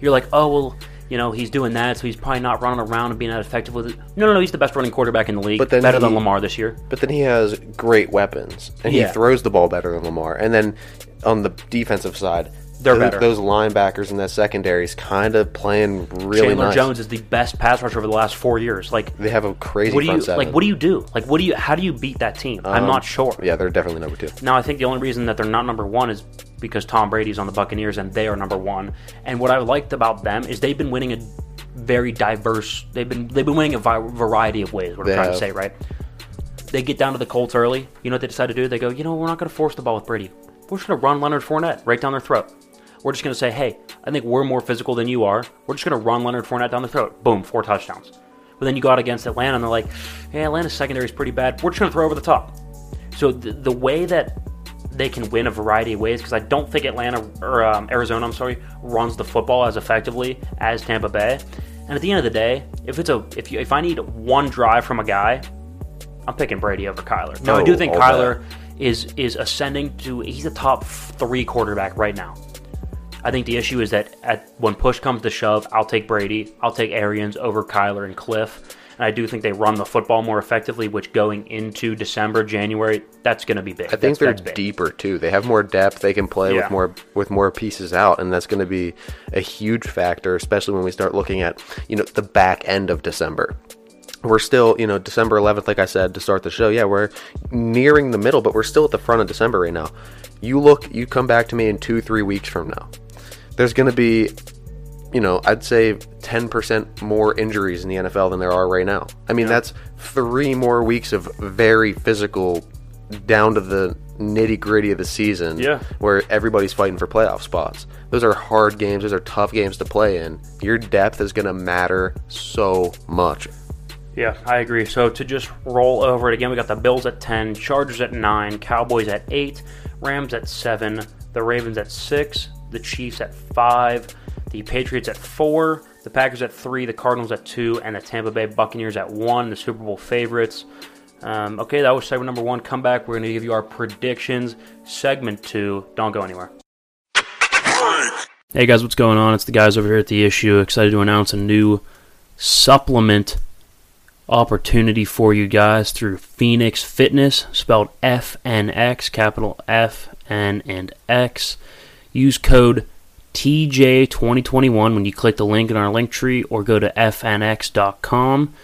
S3: You're like, oh, well, you know, he's doing that, so he's probably not running around and being that effective with it. No, no, no, he's the best running quarterback in the league.
S1: But then
S3: better than Lamar this year.
S1: But then he has great weapons, and
S3: Yeah.
S1: he throws the ball better than Lamar. And then on the defensive side,
S3: They're
S1: tho-
S3: better.
S1: Those linebackers in that secondary is kind of playing really
S3: Chandler
S1: nice.
S3: Jones is the best pass rusher over the last four years. Like,
S1: They have a crazy
S3: what do you
S1: seven.
S3: like? What do you do? Like, what do you? How do you beat that team? I'm
S1: Um,
S3: not sure.
S1: Yeah, they're definitely number two.
S3: Now, I think the only reason that they're not number one is because Tom Brady's on the Buccaneers and they are number one. And what I liked about them is they've been winning a very diverse. They've been they've been winning a vi- variety of ways. What I'm
S1: They
S3: trying to say, right? They get down to the Colts early. You know what they decide to do? They go, you know, we're not going to force the ball with Brady. We're just going to run Leonard Fournette right down their throat. We're just going to say, hey, I think we're more physical than you are. We're just going to run Leonard Fournette down the throat. Boom, four touchdowns. But then you go out against Atlanta and they're like, hey, Atlanta's secondary is pretty bad. We're just going to throw over the top. So the, the way that they can win a variety of ways, because I don't think Atlanta or um, Arizona, I'm sorry, runs the football as effectively as Tampa Bay. And at the end of the day, if it's a if you if I need one drive from a guy, I'm picking Brady over Kyler. Now I do think Kyler is is ascending to he's a top three quarterback right now. I think the issue is that at when push comes to shove, I'll take Brady, I'll take Arians over Kyler and Cliff. And I do think they run the football more effectively, which going into December, January, that's going to be big.
S1: I think
S3: That's-
S1: they're
S3: that's
S1: deeper too. They have more depth. They can play
S3: Yeah.
S1: with more with more pieces out, and that's going to be a huge factor, especially when we start looking at you know the back end of December. We're still, you know, December 11th, like I said to start the show. Yeah, we're nearing the middle, but we're still at the front of December right now. You look, you come back to me in two, three weeks from now. There's going to be you know, I'd say 10% more injuries in the NFL than there are right now. I mean, that's three more weeks of very physical, down to the nitty gritty of the season.
S3: Yeah.
S1: Where everybody's fighting for playoff spots. Those are hard games. Those are tough games to play in. Your depth is going to matter so much.
S3: Yeah, I agree. So to just roll over it again, we got the Bills at 10, Chargers at 9, Cowboys at 8, Rams at 7, the Ravens at 6, the Chiefs at 5, the Patriots at 4, the Packers at 3, the Cardinals at 2, and the Tampa Bay Buccaneers at 1, the Super Bowl favorites. Um, okay, that was segment number one. Come back. We're going to give you our predictions. Segment two. Don't go anywhere. Hey guys, what's going on? It's the guys over here at The Issue. Excited to announce a new supplement opportunity for you guys through Phoenix Fitness, spelled FNX, capital F, N, and X. Use code TJ2021 when you click the link in our link tree or go to fnx.com.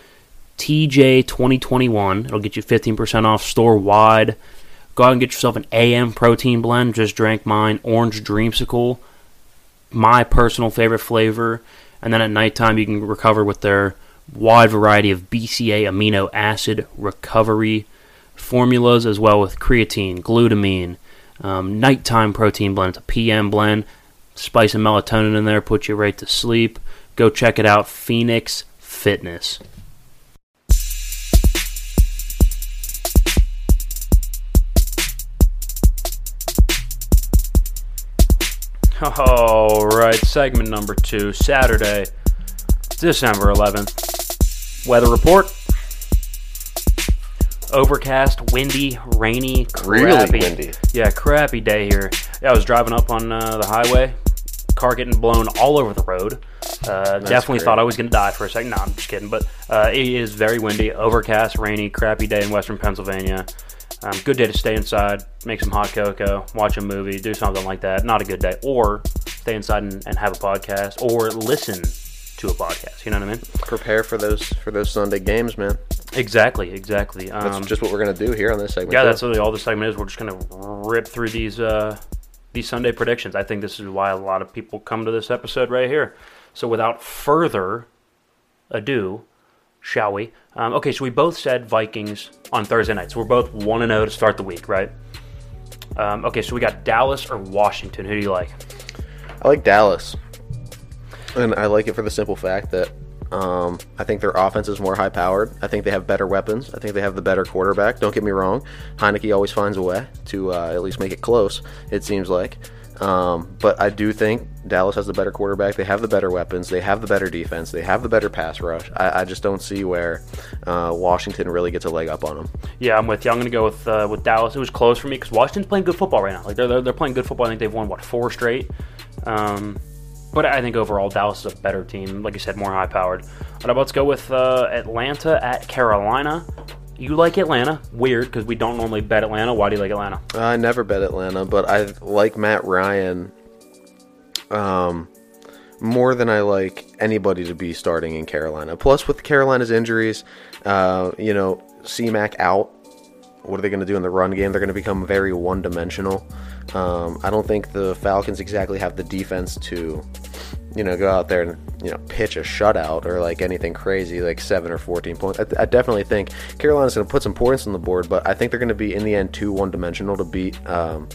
S3: TJ2021. It'll get you 15% off store wide. Go out and get yourself an AM protein blend. Just drank mine, Orange Dreamsicle, my personal favorite flavor. And then at nighttime, you can recover with their wide variety of BCA amino acid recovery formulas, as well with creatine, glutamine, um, nighttime protein blend. It's a PM blend. Spice and melatonin in there, put you right to sleep. Go check it out, Phoenix Fitness. All right, segment number two, Saturday, December 11th. Weather report. Overcast, windy, rainy,
S1: Really
S3: crappy.
S1: windy.
S3: Yeah, crappy day here. Yeah, I was driving up on uh, the highway, car getting blown all over the road. Uh, definitely
S1: great.
S3: thought I was going to die for a second. No, I'm just kidding. But uh, it is very windy, overcast, rainy, crappy day in western Pennsylvania. Um, good day to stay inside, make some hot cocoa, watch a movie, do something like that. Not a good day. Or stay inside and, and have a podcast, or listen to a podcast. You know what I mean?
S1: Prepare for those for those Sunday games, man.
S3: Exactly, exactly.
S1: That's
S3: Um,
S1: just what we're gonna do here on this segment.
S3: yeah, that's really all the segment is. We're just gonna rip through these uh, these Sunday predictions. I think this is why a lot of people come to this episode right here. So without further ado, shall we? Um, okay, so we both said Vikings on Thursday night. So we're both one and zero to start the week, right? Um, okay, so we got Dallas or Washington. Who do you like?
S1: I like Dallas, and I like it for the simple fact that um, I think their offense is more high powered. I think they have better weapons. I think they have the better quarterback. Don't get me wrong, Heinicke always finds a way to uh, at least make it close. It seems like, um, but I do think Dallas has the better quarterback. They have the better weapons. They have the better defense. They have the better pass rush. I, I just don't see where uh, Washington really gets a leg up on them.
S3: Yeah, I'm with you. I'm going to go with uh, with Dallas. It was close for me because Washington's playing good football right now. Like they're, they're they're playing good football. I think they've won what four straight. Um, but I think overall Dallas is a better team. Like you said, more high powered. But I'm about to go with uh, Atlanta at Carolina. You like Atlanta? Weird because we don't normally bet Atlanta. Why do you like Atlanta?
S1: I never bet Atlanta, but I like Matt Ryan um, more than I like anybody to be starting in Carolina. Plus, with Carolina's injuries, uh, you know, C-Mac out. What are they going to do in the run game? They're going to become very one-dimensional. Um, I don't think the Falcons exactly have the defense to, you know, go out there and you know pitch a shutout or like anything crazy like seven or fourteen points. I, I definitely think Carolina's going to put some points on the board, but I think they're going to be in the end too one-dimensional to beat. Um,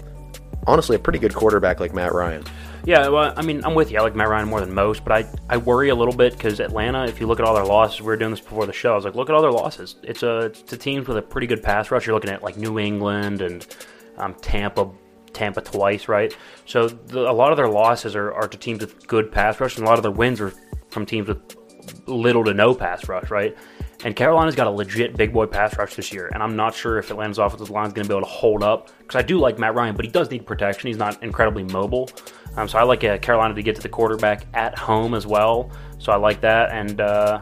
S1: honestly, a pretty good quarterback like Matt Ryan.
S3: Yeah, well, I mean, I'm with you. I like Matt Ryan more than most, but I, I worry a little bit because Atlanta, if you look at all their losses, we were doing this before the show. I was like, look at all their losses. It's a, it's to teams with a pretty good pass rush. You're looking at like New England and um, Tampa, Tampa twice, right? So the, a lot of their losses are, are to teams with good pass rush, and a lot of their wins are from teams with little to no pass rush, right? And Carolina's got a legit big boy pass rush this year, and I'm not sure if Atlanta's offensive line is going to be able to hold up because I do like Matt Ryan, but he does need protection. He's not incredibly mobile, um, so I like uh, Carolina to get to the quarterback at home as well. So I like that, and uh,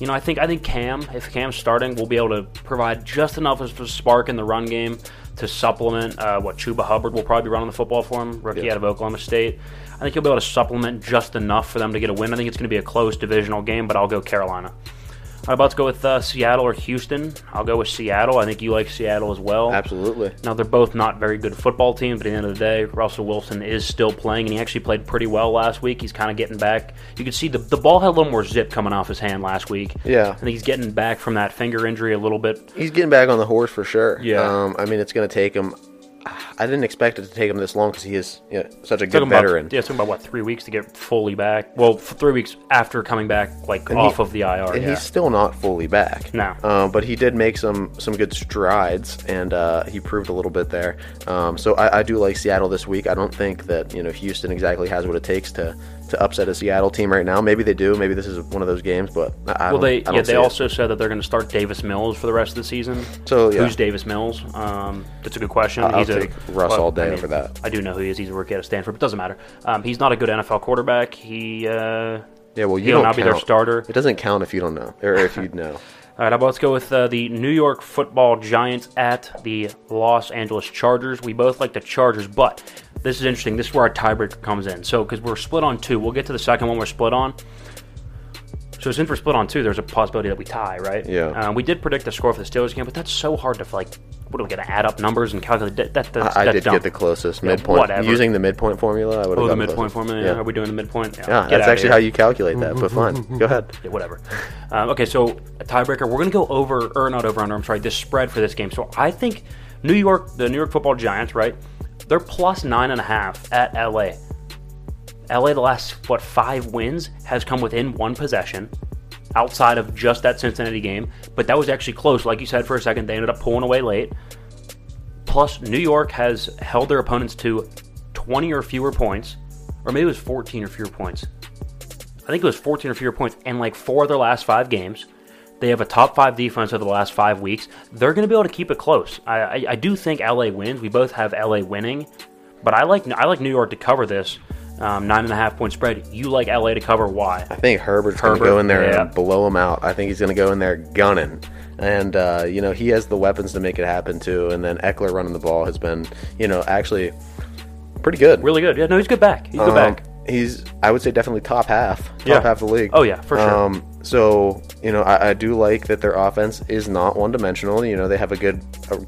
S3: you know I think I think Cam, if Cam's starting, will be able to provide just enough of a spark in the run game to supplement uh, what Chuba Hubbard will probably be running the football for him, rookie
S1: Yeah.
S3: out of Oklahoma State. I think he'll be able to supplement just enough for them to get a win. I think it's going to be a close divisional game, but I'll go Carolina. I'm about to go with uh, Seattle or Houston. I'll go with Seattle. I think you like Seattle as well.
S1: Absolutely.
S3: Now they're both not very good football teams, but at the end of the day, Russell Wilson is still playing, and he actually played pretty well last week. He's kind of getting back. You could see the the ball had a little more zip coming off his hand last week.
S1: Yeah.
S3: I think he's getting back from that finger injury a little bit.
S1: He's getting back on the horse for sure.
S3: Yeah.
S1: Um, I mean, it's going to take him. I didn't expect it to take him this long because he is you know, such a
S3: Took
S1: good
S3: about-
S1: veteran.
S3: yeah, it took him about what three weeks to get fully back. Well, three weeks after coming back, like
S1: And he-
S3: off of the IR.
S1: and
S3: yeah.
S1: he's still not fully back.
S3: No.
S1: Um, but he did make some some good strides, and uh, he proved a little bit there. Um, so I, I do like Seattle this week. I don't think that you know Houston exactly has what it takes to to upset a Seattle team right now. Maybe they do. Maybe this is one of those games, but I, I
S3: well,
S1: don't,
S3: they
S1: I
S3: yeah they
S1: it.
S3: also said that they're going to start Davis Mills for the rest of the season.
S1: So, yeah.
S3: who's Davis Mills? Um, that's a good question.
S1: I'll
S3: He's a-
S1: take Russ all day over that.
S3: I do know who he is. He's a rookie out of Stanford, but it doesn't matter. Um, he's not a good NFL quarterback. He uh,
S1: Yeah, well, you don't
S3: not be their
S1: count.
S3: starter.
S1: It doesn't count if you don't know, or if you know.
S3: All right, let's go with uh, the New York Football Giants at the Los Angeles Chargers. We both like the Chargers, but this is interesting. This is where our tiebreaker comes in. So, because we're split on two, we'll get to the second one we're split on. So since we're split on two, there's a possibility that we tie, right?
S1: Yeah.
S3: Um, we did predict the score for the Steelers game, but that's so hard to like. What are we going to add up numbers and calculate? That, that, that's,
S1: I, I
S3: that's
S1: did
S3: dumb.
S1: get the closest
S3: Yeah,
S1: midpoint
S3: whatever.
S1: using the midpoint formula. I would have
S3: Oh, the midpoint
S1: closer.
S3: formula.
S1: Yeah,
S3: Are we doing the midpoint?
S1: yeah
S3: get
S1: that's actually how you calculate that. But fine, go ahead.
S3: Yeah, whatever. Um, okay, so a tiebreaker. We're going to go over, or not over under. I'm sorry, this spread for this game. So I think New York, the New York Football Giants, right? They're plus nine and a half at LA. LA, the last what five wins has come within one possession, outside of just that Cincinnati game. But that was actually close. Like you said for a second, they ended up pulling away late. Plus, New York has held their opponents to 20 or fewer points, or maybe it was 14 or fewer points. I think it was 14 or fewer points in like four of their last five games. They have a top five defense over the last five weeks. They're going to be able to keep it close. I, I, I do think LA wins. We both have LA winning, but I like I like New York to cover this um, nine and a half point spread. You like LA to cover? Why?
S1: I think Herbert's going to
S3: Herbert,
S1: go in there
S3: yeah.
S1: and blow him out. I think he's going to go in there gunning. And, uh, you know, he has the weapons to make it happen, too. And then Ekeler running the ball has been, you know, actually pretty good.
S3: Really good. Yeah, no, he's good back. He's good
S1: Um,
S3: back.
S1: He's, I would say, definitely top half, top
S3: Yeah.
S1: half of the league.
S3: Oh, yeah, for sure.
S1: Um, so, you know, I, I do like that their offense is not one dimensional. You know, they have a good, a,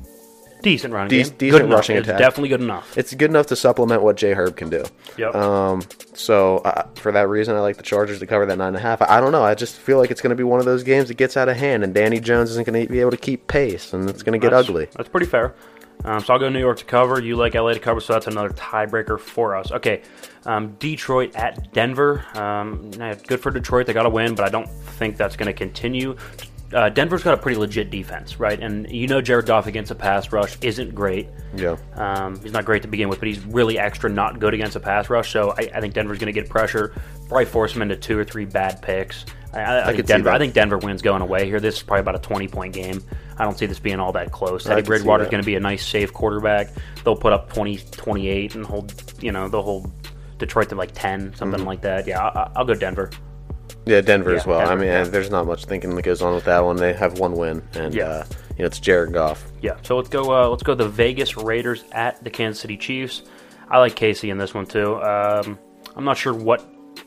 S3: Decent running
S1: dec-
S3: game.
S1: decent
S3: good enough.
S1: rushing
S3: It's
S1: attack.
S3: definitely good enough.
S1: it's good enough to supplement what Jay Herb can do.
S3: Yep.
S1: Um, so uh, for that reason, I like the Chargers to cover that nine and a half. I, I don't know. I just feel like it's going to be one of those games that gets out of hand, and Danny Jones isn't going to be able to keep pace, and it's going to get
S3: That's-
S1: ugly.
S3: That's pretty fair. Um, so I'll go New York to cover. You like LA to cover, so that's another tiebreaker for us. Okay, um, Detroit at Denver. Um, good for Detroit. They got to win, but I don't think that's going to continue. Uh, Denver's got a pretty legit defense, right? And you know Jared Goff against a pass rush isn't great.
S1: Yeah.
S3: Um, he's not great to begin with, but he's really extra not good against a pass rush. So I, I think Denver's going to get pressure, probably force him into two or three bad picks. I, I, I, think Denver. I think Denver wins going away here. This is probably about a twenty-point game. I don't see this being all that close. Teddy Bridgewater's going to be a nice, safe quarterback. They'll put up 20, 28 and hold, you know, they'll hold Detroit to like ten, something
S1: Mm-hmm.
S3: like that. Yeah, I, I'll go Denver.
S1: Yeah, Denver as
S3: Yeah,
S1: well. I mean,
S3: yeah.
S1: there's not much thinking that goes on with that one. They have one win, and
S3: Yeah.
S1: uh, you know it's Jared Goff.
S3: Yeah, so let's go. Uh, let's go. The Vegas Raiders at the Kansas City Chiefs. I like KC in this one too. Um, I'm not sure what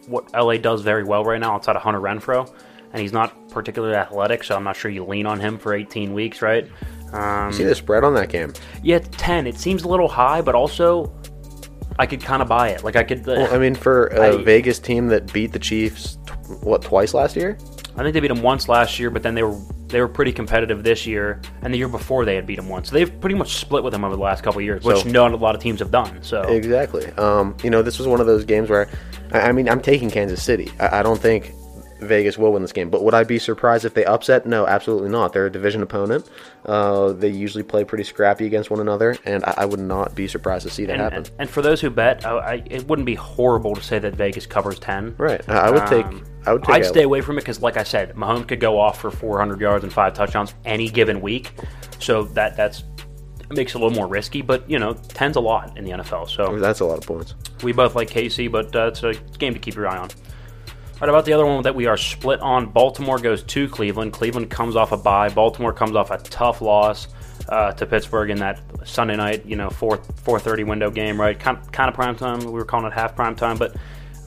S3: what LA does very well right now outside of Hunter Renfrow, and he's not particularly athletic, so I'm not sure you lean on him for 18 weeks, right? Um,
S1: See the spread on that game?
S3: yeah, it's 10. It seems a little high, but also I could kind of buy it. Like I could. Uh,
S1: Well, I mean, for a
S3: I-
S1: Vegas team that beat the Chiefs, what twice last year?
S3: I think they beat them once last year, but then they were they were pretty competitive this year, and the year before they had beat them once. So they've pretty much split with them over the last couple of years, which
S1: So-
S3: not a lot of teams have done. So
S1: Exactly. Um, you know, this was one of those games where, I, I mean, I'm taking Kansas City. I, I don't think Vegas will win this game, but would I be surprised if they upset? No, absolutely not. They're a division opponent. Uh, they usually play pretty scrappy against one another, and I, I would not be surprised to see that
S3: and,
S1: happen.
S3: and, and for those who bet, I, I, it wouldn't be horrible to say that Vegas covers ten.
S1: right. I, would take.
S3: Um,
S1: I would take.
S3: I'd stay away from it because, like I said, Mahomes could go off for 400 yards and five touchdowns any given week, so that that's makes it a little more risky. But you know, 10's a lot in the NFL, so
S1: That's a lot of points.
S3: we both like KC, but uh, it's a game to keep your eye on. Right, about the other one that we are split on, Baltimore goes to Cleveland. Cleveland comes off a bye. Baltimore comes off a tough loss uh, to Pittsburgh in that Sunday night, you know, four four thirty window game, right? Kind, kind of prime time. We were calling it half prime time, but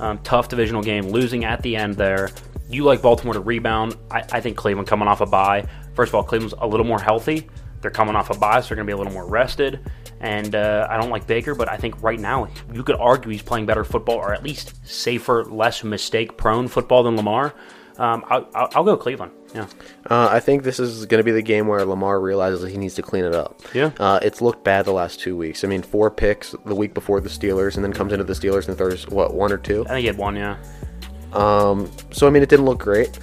S3: um, tough divisional game, losing at the end there. You like Baltimore to rebound. I, I think Cleveland coming off a bye. First of all, Cleveland's a little more healthy. They're coming off a bye, so they're going to be a little more rested. And uh, I don't like Baker, but I think right now you could argue he's playing better football, or at least safer, less mistake-prone football than Lamar. Um, I'll, I'll, I'll go Cleveland. Yeah,
S1: Uh, I think this is going to be the game where Lamar realizes he needs to clean it up.
S3: Yeah.
S1: Uh, it's looked bad the last two weeks. I mean, four picks the week before the Steelers, and then comes into the Steelers and throws what one or two.
S3: I think he had one. Yeah,
S1: Um, so I mean, it didn't look great.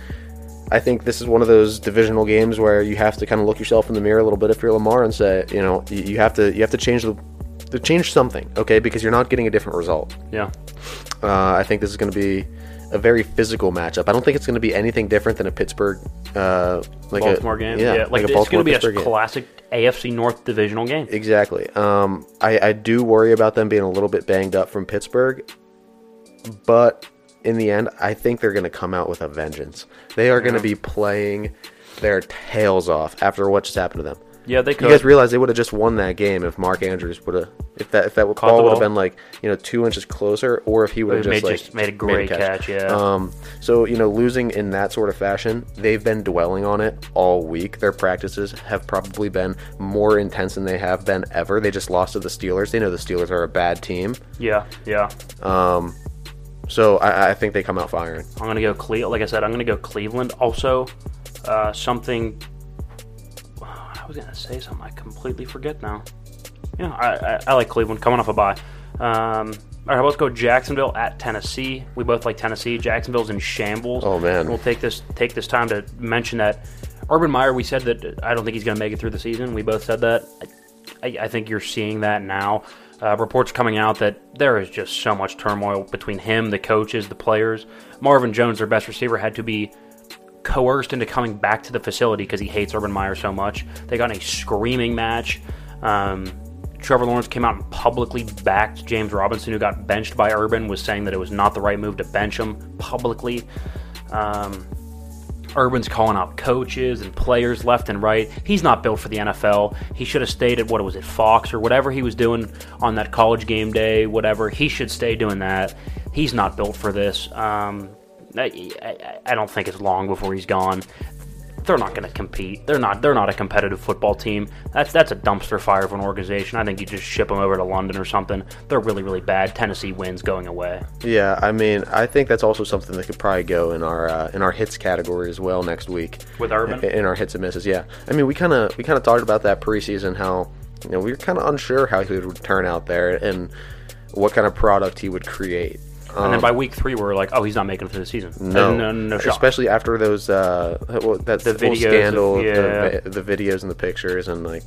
S1: I think this is one of those divisional games where you have to kind of look yourself in the mirror a little bit if you're Lamar and say, you know, you, have to you have to change the to change something, okay? Because you're not getting a different result.
S3: yeah.
S1: Uh, I think this is going to be a very physical matchup. I don't think it's going to be anything different than a Pittsburgh, uh, like a
S3: Baltimore
S1: a,
S3: game.
S1: Yeah,
S3: like,
S1: a Baltimore, it's
S3: going to be a
S1: game.
S3: classic AFC North divisional game.
S1: Exactly. Um, I, I do worry about them being a little bit banged up from Pittsburgh, but in the end, I think they're going to come out with a vengeance. They are going to be playing their tails off after what just happened to them.
S3: Yeah, they could.
S1: You guys realize they would have just won that game if Mark Andrews would have, if that if that
S3: Caught
S1: ball would have been like you know two inches closer, or if he would have just
S3: made-
S1: like
S3: just made a great catch, yeah.
S1: Um, so you know, losing in that sort of fashion, they've been dwelling on it all week. Their practices have probably been more intense than they have been ever. They just lost to the Steelers. They know the Steelers are a bad team,
S3: yeah, yeah.
S1: So I, I think they come out firing.
S3: I'm gonna go Cle. Like I said, I'm gonna go Cleveland. Also, uh, something. I was gonna say something. I completely forget now. Yeah, I, I, I like Cleveland coming off a bye. Um, all right, let's go Jacksonville at Tennessee. We both like Tennessee. Jacksonville's in shambles.
S1: Oh, man.
S3: We'll take this take this time to mention that Urban Meyer. We said that I don't think he's gonna make it through the season. We both said that. I, I think you're seeing that now. Uh, reports coming out that there is just so much turmoil between him, the coaches, the players. Marvin Jones, their best receiver, had to be coerced into coming back to the facility because he hates Urban Meyer so much. They got a screaming match. Um, Trevor Lawrence came out and publicly backed James Robinson, who got benched by Urban, was saying that it was not the right move to bench him publicly. Um, Urban's calling out coaches and players left and right. He's not built for the NFL. He should have stayed at what was it, Fox or whatever he was doing on that college game day, whatever. He should stay doing that. He's not built for this. Um, I, I, I don't think it's long before he's gone. They're not going to compete. They're not. They're not a competitive football team. That's that's a dumpster fire of an organization. I think you just ship them over to London or something. They're really really bad. Tennessee wins going away.
S1: Yeah, I mean, I think that's also something that could probably go in our uh, in our hits category as well next week.
S3: With Urban?
S1: in, in our hits and misses. Yeah, I mean, we kind of we kind of talked about that preseason how you know we were kind of unsure how he would turn out there and what kind of product he would create.
S3: And then by week three, we're like, oh, he's not making it through the season.
S1: Um, No,
S3: no, no,
S1: especially after those uh, well, that
S3: The
S1: whole
S3: videos of-
S1: scandal,
S3: yeah.
S1: the, the videos and the pictures, and like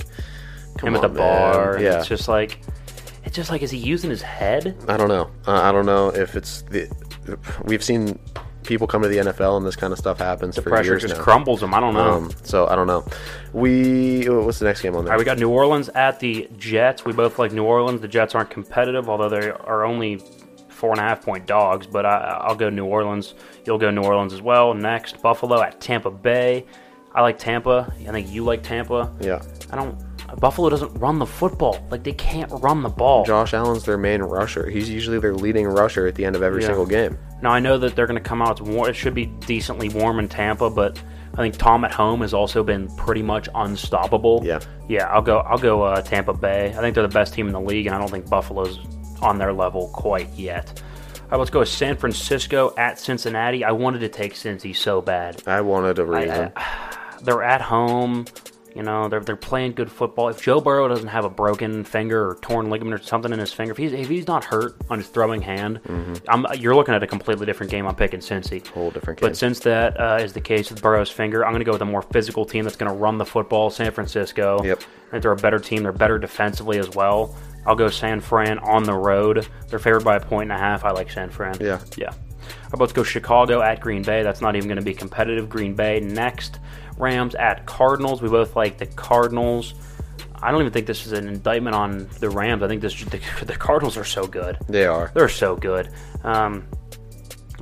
S1: come
S3: him at the
S1: man.
S3: bar.
S1: Yeah,
S3: It's just like, it's just like, is he using his head?
S1: I don't know. Uh, I don't know if it's the. We've seen people come to the NFL and this kind of stuff happens
S3: The
S1: for
S3: pressure
S1: years
S3: just
S1: now.
S3: crumbles him. I don't know.
S1: Um, so I don't know. We what's the next game on there?
S3: All right, we got New Orleans at the Jets. We both like New Orleans. The Jets aren't competitive, although they are only four and a half point dogs. But I, I'll go New Orleans. You'll go New Orleans as well. Next, Buffalo at Tampa Bay. I like Tampa. I think you like Tampa.
S1: yeah,
S3: I don't. Buffalo doesn't run the football. Like they can't run the ball.
S1: Josh Allen's their main rusher. He's usually their leading rusher at the end of every
S3: Yeah.
S1: single game.
S3: Now I know that they're going to come out. It's war- it should be decently warm in Tampa, but I think Tom at home has also been pretty much unstoppable.
S1: Yeah.
S3: yeah. I'll go. I'll go uh, Tampa Bay. I think they're the best team in the league, and I don't think Buffalo's on their level quite yet. All right, let's go with San Francisco at Cincinnati. I wanted to take Cincy so bad.
S1: I wanted a reason.
S3: They're at home. You know, they're they're playing good football. If Joe Burrow doesn't have a broken finger or torn ligament or something in his finger, if he's if he's not hurt on his throwing hand, I'm, you're looking at a completely different game. I'm picking Cincy.
S1: Mm-hmm. Whole different game.
S3: But since that uh, is the case with Burrow's finger, I'm going to go with a more physical team that's going to run the football. San Francisco.
S1: Yep.
S3: I think they're a better team. They're better defensively as well. I'll go San Fran on the road. They're favored by a point and a half. I like San Fran.
S1: Yeah.
S3: Yeah. About let's go Chicago at Green Bay? That's not even going to be competitive. Green Bay next. Rams at Cardinals. We both like the Cardinals. I don't even think this is an indictment on the Rams. I think this the, the Cardinals are so good.
S1: they are.
S3: They're so good. Um,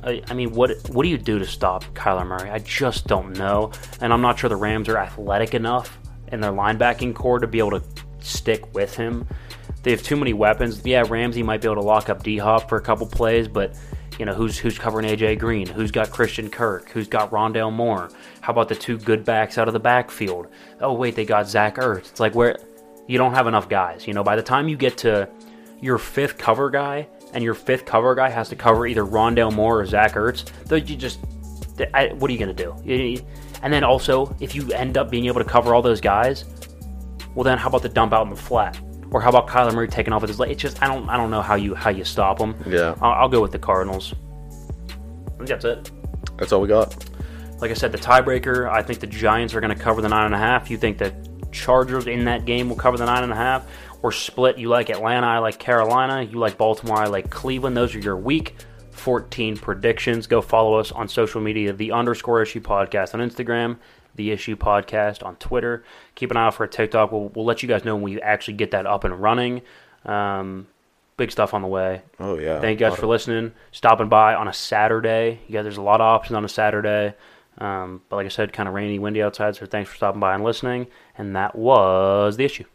S3: I, I mean, what what do you do to stop Kyler Murray? I just don't know, and I'm not sure the Rams are athletic enough in their linebacking corps to be able to stick with him. They have too many weapons. Yeah, Ramsey might be able to lock up D Hop for a couple plays, but you know who's who's covering AJ Green? Who's got Christian Kirk? Who's got Rondale Moore? How about the two good backs out of the backfield? Oh wait, they got Zach Ertz. It's like where you don't have enough guys. You know, by the time you get to your fifth cover guy, and your fifth cover guy has to cover either Rondale Moore or Zach Ertz, then you just, I, what are you going to do? And then also, if you end up being able to cover all those guys, well then how about the dump out in the flat? Or how about Kyler Murray taking off with his leg? It's just I don't I don't know how you how you stop them.
S1: Yeah.
S3: I'll, I'll go with the Cardinals. I think that's it.
S1: That's all we got.
S3: Like I said, the tiebreaker. I think the Giants are going to cover the nine and a half. You think the Chargers in that game will cover the nine and a half? Or split? You like Atlanta? I like Carolina. You like Baltimore? I like Cleveland. Those are your week 14 predictions. Go follow us on social media. The underscore issue podcast on Instagram. The issue podcast on Twitter. Keep an eye out for a TikTok. We'll, we'll let you guys know when we actually get that up and running. Um, big stuff on the way.
S1: Oh yeah.
S3: Thank you guys for listening, stopping by on a Saturday. Yeah, there's a lot of options on a Saturday. Um, but like I said, kind of rainy, windy outside. So thanks for stopping by and listening. And that was the issue.